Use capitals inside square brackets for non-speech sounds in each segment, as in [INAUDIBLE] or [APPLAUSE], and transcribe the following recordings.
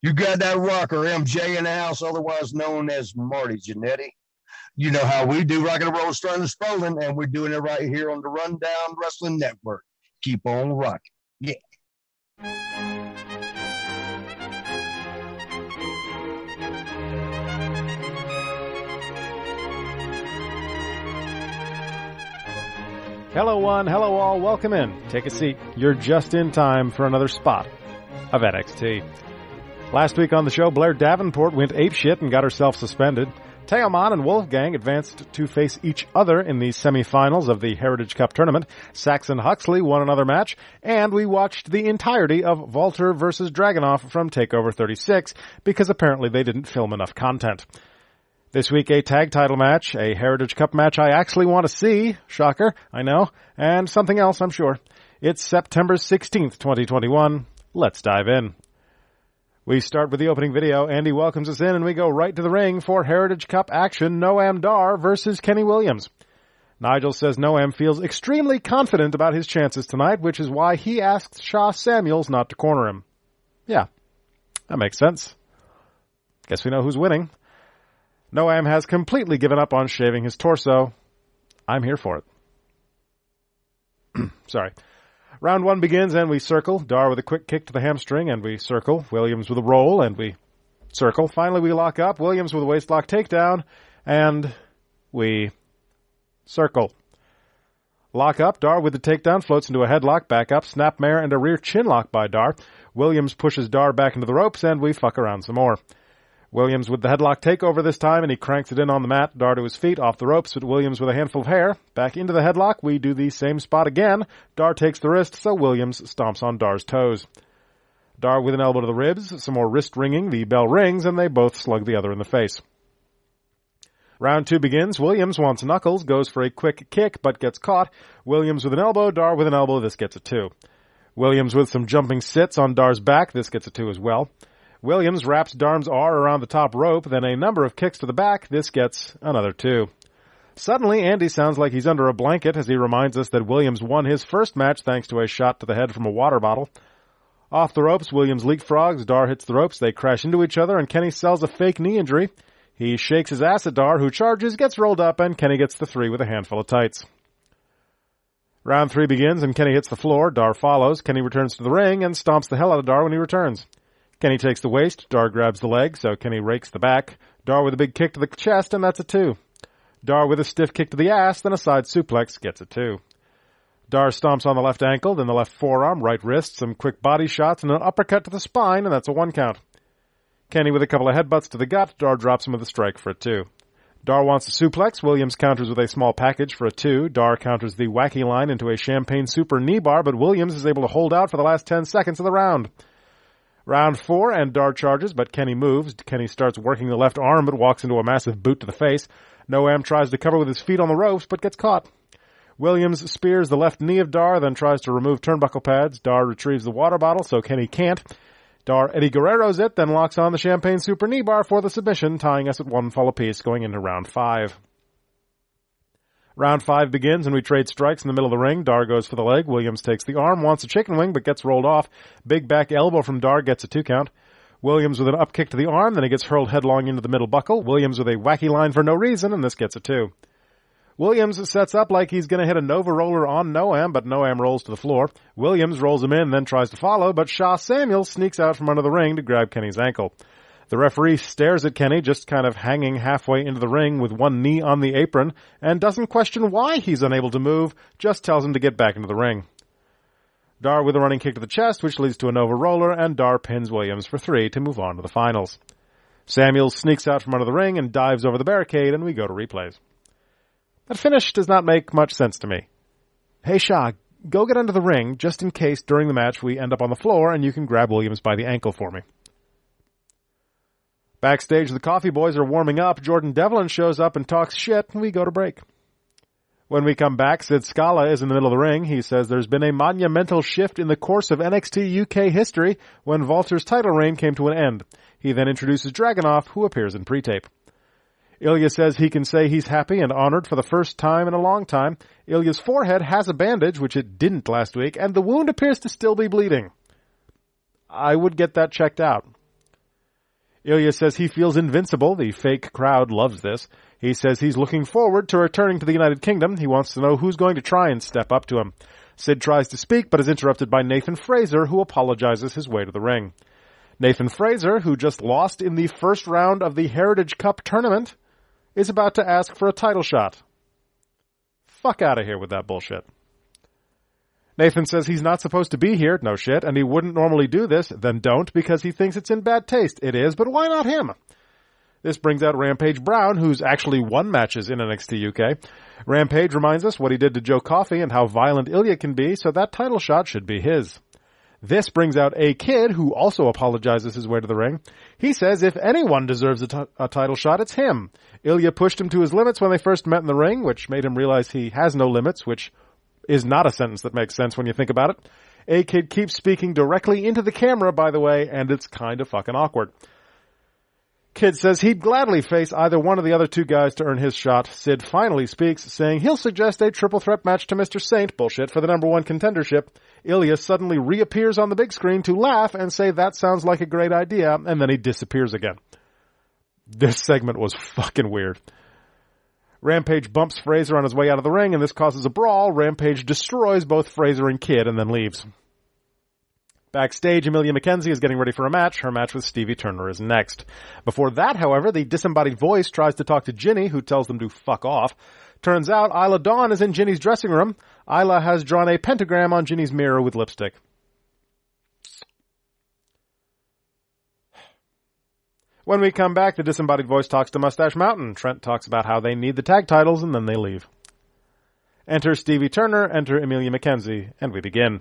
You got that rocker, MJ in the house, otherwise known as Marty Jannetty. You know how we do rock and roll, starting and Spalding, and we're doing it right here on the Rundown Wrestling Network. Keep on rocking. Yeah. Hello, one. Hello, all. Welcome in. Take a seat. You're just in time for another spot of NXT. Last week on the show, Blair Davenport went apeshit and got herself suspended. Teoman and Wolfgang advanced to face each other in the semifinals of the Heritage Cup tournament. Saxon Huxley won another match, and we watched the entirety of Walter versus Dragunov from TakeOver 36 because apparently they didn't film enough content. This week, a tag title match, a Heritage Cup match I actually want to see. Shocker, I know. And something else, I'm sure. It's September 16th, 2021. Let's dive in. We start with the opening video. Andy welcomes us in and we go right to the ring for Heritage Cup action. Noam Dar versus Kenny Williams. Nigel says Noam feels extremely confident about his chances tonight, which is why he asks Sha Samuels not to corner him. Yeah, that makes sense. Guess we know who's winning. Noam has completely given up on shaving his torso. I'm here for it. [CLEARS THROAT] Sorry. Round one begins and we circle. Dar with a quick kick to the hamstring and we circle. Williams with a roll and we circle. Finally we lock up. Williams with a waistlock takedown and we circle. Lock up. Dar with the takedown floats into a headlock. Back up. Snapmare and a rear chin lock by Dar. Williams pushes Dar back into the ropes and we fuck around some more. Williams with the headlock takeover this time, and he cranks it in on the mat. Dar to his feet, off the ropes, but Williams with a handful of hair. Back into the headlock, we do the same spot again. Dar takes the wrist, so Williams stomps on Dar's toes. Dar with an elbow to the ribs, some more wrist ringing, the bell rings, and they both slug the other in the face. Round two begins. Williams wants knuckles, goes for a quick kick, but gets caught. Williams with an elbow, Dar with an elbow, this gets a two. Williams with some jumping sits on Dar's back, this gets a two as well. Williams wraps Dar's arm around the top rope, then a number of kicks to the back. This gets another two. Suddenly, Andy sounds like he's under a blanket as he reminds us that Williams won his first match thanks to a shot to the head from a water bottle. Off the ropes, Williams leapfrogs, Dar hits the ropes, they crash into each other, and Kenny sells a fake knee injury. He shakes his ass at Dar, who charges, gets rolled up, and Kenny gets the three with a handful of tights. Round three begins, and Kenny hits the floor. Dar follows. Kenny returns to the ring and stomps the hell out of Dar when he returns. Kenny takes the waist, Dar grabs the leg, so Kenny rakes the back. Dar with a big kick to the chest, and that's a two. Dar with a stiff kick to the ass, then a side suplex gets a two. Dar stomps on the left ankle, then the left forearm, right wrist, some quick body shots, and an uppercut to the spine, and that's a one count. Kenny with a couple of headbutts to the gut, Dar drops him with a strike for a two. Dar wants a suplex, Williams counters with a small package for a two. Dar counters the wacky line into a champagne super knee bar, but Williams is able to hold out for the last ten seconds of the round. Round four, and Dar charges, but Kenny moves. Kenny starts working the left arm, but walks into a massive boot to the face. Noam tries to cover with his feet on the ropes, but gets caught. Williams spears the left knee of Dar, then tries to remove turnbuckle pads. Dar retrieves the water bottle, so Kenny can't. Dar Eddie Guerrero's it, then locks on the champagne super knee bar for the submission, tying us at one fall apiece going into round five. Round five begins and we trade strikes in the middle of the ring. Dar goes for the leg. Williams takes the arm, wants a chicken wing, but gets rolled off. Big back elbow from Dar gets a two count. Williams with an up kick to the arm, then he gets hurled headlong into the middle buckle. Williams with a wacky line for no reason, and this gets a two. Williams sets up like he's going to hit a Nova roller on Noam, but Noam rolls to the floor. Williams rolls him in, then tries to follow, but Sha Samuels sneaks out from under the ring to grab Kenny's ankle. The referee stares at Kenny, just kind of hanging halfway into the ring with one knee on the apron, and doesn't question why he's unable to move, just tells him to get back into the ring. Dar with a running kick to the chest, which leads to a Nova roller, and Dar pins Williams for three to move on to the finals. Samuels sneaks out from under the ring and dives over the barricade, and we go to replays. That finish does not make much sense to me. Hey Sha, go get under the ring, just in case during the match we end up on the floor and you can grab Williams by the ankle for me. Backstage, the Coffee Boys are warming up. Jordan Devlin shows up and talks shit, and we go to break. When we come back, Sid Scala is in the middle of the ring. He says there's been a monumental shift in the course of NXT UK history when Walter's title reign came to an end. He then introduces Dragunov, who appears in pre-tape. Ilya says he can say he's happy and honored for the first time in a long time. Ilya's forehead has a bandage, which it didn't last week, and the wound appears to still be bleeding. I would get that checked out. Ilya says he feels invincible. The fake crowd loves this. He says he's looking forward to returning to the United Kingdom. He wants to know who's going to try and step up to him. Sid tries to speak, but is interrupted by Nathan Frazer, who apologizes his way to the ring. Nathan Frazer, who just lost in the first round of the Heritage Cup tournament, is about to ask for a title shot. Fuck out of here with that bullshit. Nathan says he's not supposed to be here, no shit, and he wouldn't normally do this, then don't, because he thinks it's in bad taste. It is, but why not him? This brings out Rampage Brown, who's actually won matches in NXT UK. Rampage reminds us what he did to Joe Coffey and how violent Ilya can be, so that title shot should be his. This brings out A-Kid who also apologizes his way to the ring. He says if anyone deserves a, t- a title shot, it's him. Ilya pushed him to his limits when they first met in the ring, which made him realize he has no limits, which is not a sentence that makes sense when you think about it. A-Kid keeps speaking directly into the camera, by the way, and it's kind of fucking awkward. Kid says he'd gladly face either one of the other two guys to earn his shot. Sid finally speaks, saying he'll suggest a triple threat match to Mr. Saint, bullshit, for the number one contendership. Ilya suddenly reappears on the big screen to laugh and say that sounds like a great idea, and then he disappears again. This segment was fucking weird. Rampage bumps Frazer on his way out of the ring, and this causes a brawl. Rampage destroys both Frazer and Kid and then leaves. Backstage, Emilia McKenzie is getting ready for a match. Her match with Stevie Turner is next. Before that, however, the disembodied voice tries to talk to Jinny, who tells them to fuck off. Turns out Isla Dawn is in Jinny's dressing room. Isla has drawn a pentagram on Jinny's mirror with lipstick. When we come back, the disembodied voice talks to Moustache Mountain. Trent talks about how they need the tag titles, and then they leave. Enter Stevie Turner, enter Emilia McKenzie, and we begin.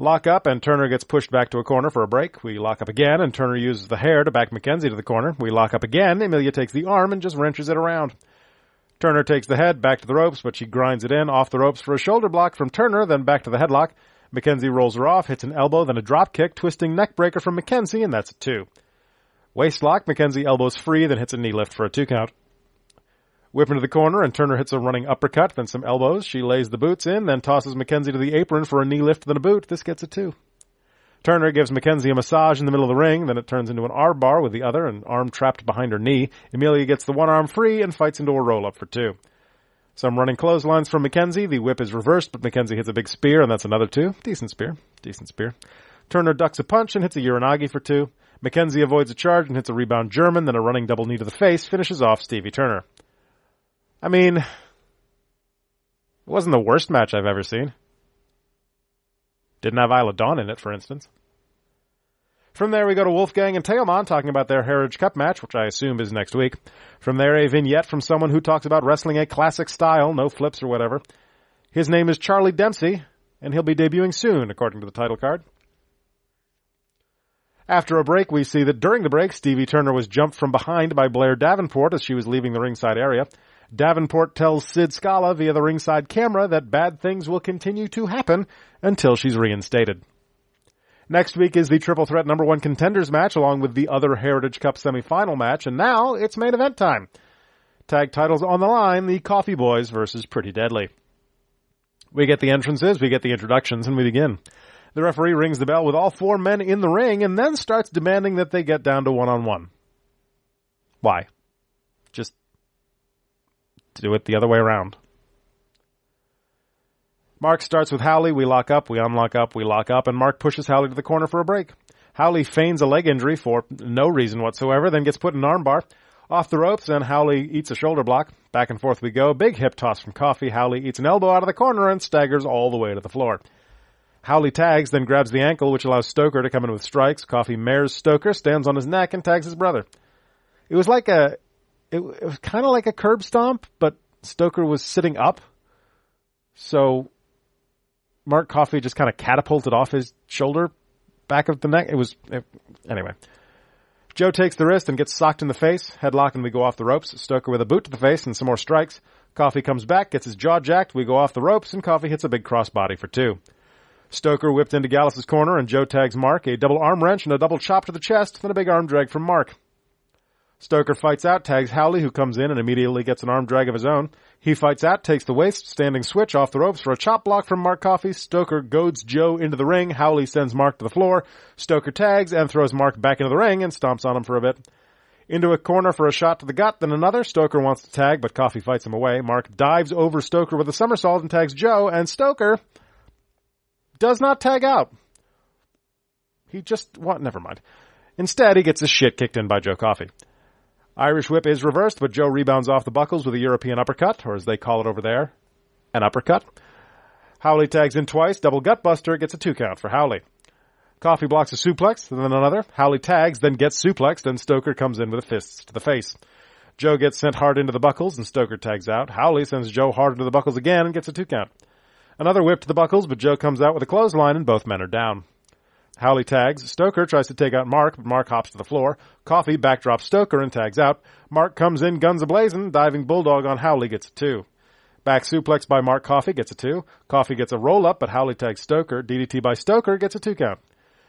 Lock up, and Turner gets pushed back to a corner for a break. We lock up again, and Turner uses the hair to back McKenzie to the corner. We lock up again. Emilia takes the arm and just wrenches it around. Turner takes the head back to the ropes, but she grinds it in off the ropes for a shoulder block from Turner, then back to the headlock. McKenzie rolls her off, hits an elbow, then a drop kick, twisting neck breaker from McKenzie, and that's a two. Waist lock, McKenzie elbows free, then hits a knee lift for a two count. Whip into the corner, and Turner hits a running uppercut, then some elbows. She lays the boots in, then tosses McKenzie to the apron for a knee lift, then a boot. This gets a two. Turner gives McKenzie a massage in the middle of the ring, then it turns into an arm bar with the other, an arm trapped behind her knee. Emilia gets the one arm free and fights into a roll up for two. Some running clotheslines from McKenzie. The whip is reversed, but McKenzie hits a big spear, and that's another two. Decent spear. Decent spear. Turner ducks a punch and hits a Uranage for two. McKenzie avoids a charge and hits a rebound German, then a running double knee to the face, finishes off Stevie Turner. I mean, it wasn't the worst match I've ever seen. Didn't have Isla Dawn in it, for instance. From there, we go to Wolfgang and Teoman talking about their Heritage Cup match, which I assume is next week. From there, a vignette from someone who talks about wrestling a classic style, no flips or whatever. His name is Charlie Dempsey, and he'll be debuting soon, according to the title card. After a break, we see that during the break, Stevie Turner was jumped from behind by Blair Davenport as she was leaving the ringside area. Davenport tells Sid Scala via the ringside camera that bad things will continue to happen until she's reinstated. Next week is the triple threat number one contenders match along with the other Heritage Cup semifinal match, and now it's main event time. Tag titles on the line, the Coffee Boys versus Pretty Deadly. We get the entrances, we get the introductions, and we begin. The referee rings the bell with all four men in the ring and then starts demanding that they get down to one on one. Why? Just do it the other way around. Mark starts with Howley. We lock up, we unlock up, we lock up, and Mark pushes Howley to the corner for a break. Howley feigns a leg injury for no reason whatsoever, then gets put in an armbar. Off the ropes, and Howley eats a shoulder block. Back and forth we go. Big hip toss from Coffey. Howley eats an elbow out of the corner and staggers all the way to the floor. Howley tags, then grabs the ankle, which allows Stoker to come in with strikes. Coffey mares Stoker, stands on his neck, and tags his brother. It was like a, it, it was kind of like a curb stomp, but Stoker was sitting up. So Mark Coffey just kind of catapulted off his shoulder, back of the neck. It was, it, anyway. Joe takes the wrist and gets socked in the face. Headlock and we go off the ropes. Stoker with a boot to the face and some more strikes. Coffey comes back, gets his jaw jacked. We go off the ropes and Coffey hits a big crossbody for two. Stoker whipped into Gallus' corner and Joe tags Mark, a double arm wrench and a double chop to the chest, then a big arm drag from Mark. Stoker fights out, tags Howley, who comes in and immediately gets an arm drag of his own. He fights out, takes the waist, standing switch off the ropes for a chop block from Mark Coffey. Stoker goads Joe into the ring. Howley sends Mark to the floor. Stoker tags and throws Mark back into the ring and stomps on him for a bit. Into a corner for a shot to the gut, then another. Stoker wants to tag, but Coffey fights him away. Mark dives over Stoker with a somersault and tags Joe, and Stoker does not tag out. He just, what? Never mind. Instead, he gets his shit kicked in by Joe Coffey. Irish whip is reversed, but Joe rebounds off the buckles with a European uppercut, or as they call it over there, an uppercut. Howley tags in twice, double gutbuster, gets a two count for Howley. Coffey blocks a suplex, then another. Howley tags, then gets suplexed, and Stoker comes in with a fist to the face. Joe gets sent hard into the buckles, and Stoker tags out. Howley sends Joe hard into the buckles again and gets a two count. Another whip to the buckles, but Joe comes out with a clothesline, and both men are down. Howley tags. Stoker tries to take out Mark, but Mark hops to the floor. Coffey backdrops Stoker and tags out. Mark comes in guns ablazing. Diving Bulldog on Howley gets a two. Back suplex by Mark Coffey gets a two. Coffey gets a roll up, but Howley tags Stoker. DDT by Stoker gets a two count.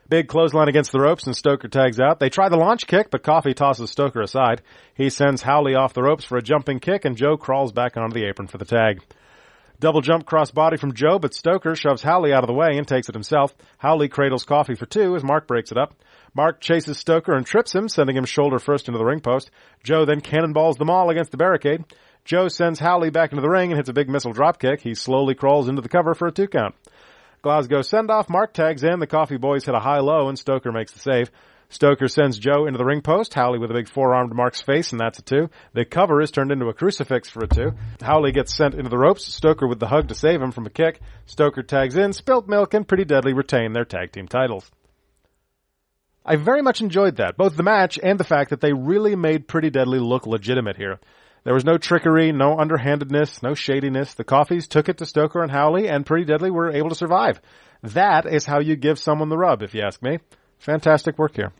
Big clothesline against the ropes and Stoker tags out. They try the launch kick, but Coffey tosses Stoker aside. He sends Howley off the ropes for a jumping kick and Joe crawls back onto the apron for the tag. Double jump cross body from Joe, but Stoker shoves Howley out of the way and takes it himself. Howley cradles Coffey for two as Mark breaks it up. Mark chases Stoker and trips him, sending him shoulder first into the ring post. Joe then cannonballs them all against the barricade. Joe sends Howley back into the ring and hits a big missile dropkick. He slowly crawls into the cover for a two count. Glasgow send off. Mark tags in. The coffee boys hit a high low and Stoker makes the save. Stoker sends Joe into the ring post. Howley with a big forearm to Mark's face, and that's a two. The cover is turned into a crucifix for a two. Howley gets sent into the ropes. Stoker with the hug to save him from a kick. Stoker tags in. Spilt Milk and Pretty Deadly retain their tag team titles. I very much enjoyed that, both the match and the fact that they really made Pretty Deadly look legitimate here. There was no trickery, no underhandedness, no shadiness. The Coffeys took it to Stoker and Howley, and Pretty Deadly were able to survive. That is how you give someone the rub, if you ask me. Fantastic work here.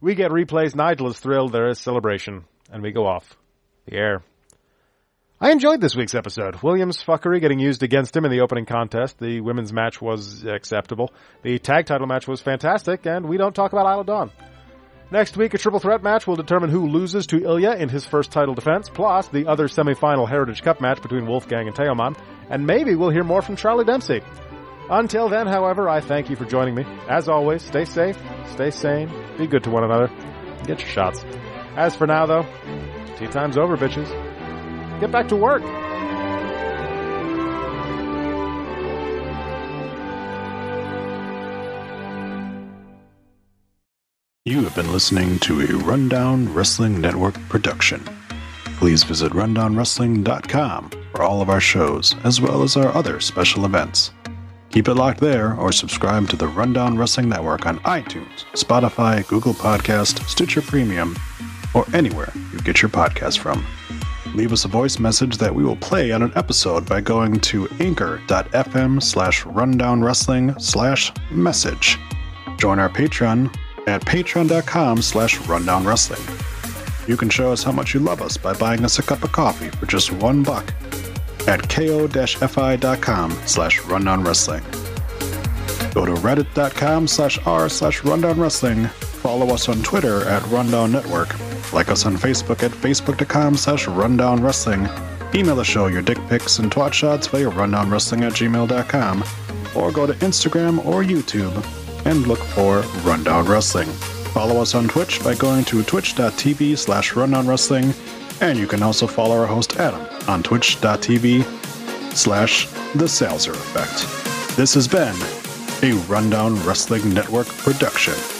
We get replays. Nigel is thrilled. There is celebration. And we go off the air. I enjoyed this week's episode. Williams' fuckery getting used against him in the opening contest. The women's match was acceptable. The tag title match was fantastic, and we don't talk about Isla Dawn. Next week, a triple threat match will determine who loses to Ilya in his first title defense, plus the other semifinal Heritage Cup match between Wolfgang and Teoman, and maybe we'll hear more from Charlie Dempsey. Until then, however, I thank you for joining me. As always, stay safe, stay sane, be good to one another, get your shots. As for now, though, tea time's over, bitches. Get back to work. You have been listening to a Rundown Wrestling Network production. Please visit rundownwrestling.com for all of our shows, as well as our other special events. Keep it locked there or subscribe to the Rundown Wrestling Network on iTunes, Spotify, Google Podcast, Stitcher Premium, or anywhere you get your podcast from. Leave us a voice message that we will play on an episode by going to anchor.fm slash rundownwrestling slash message. Join our Patreon at patreon.com slash rundownwrestling. You can show us how much you love us by buying us a cup of coffee for just one buck at ko-fi.com slash rundown wrestling. Go to reddit.com slash r slash rundown wrestling. Follow us on Twitter at Rundown Network. Like us on Facebook at facebook.com slash rundown wrestling. Email the show your dick pics and twat shots via rundownwrestling at gmail.com. Or go to Instagram or YouTube and look for Rundown Wrestling. Follow us on Twitch by going to twitch.tv slash rundown wrestling and you can also follow our host Adam on twitch.tv slash the Salzer Effect. This has been a Rundown Wrestling Network production.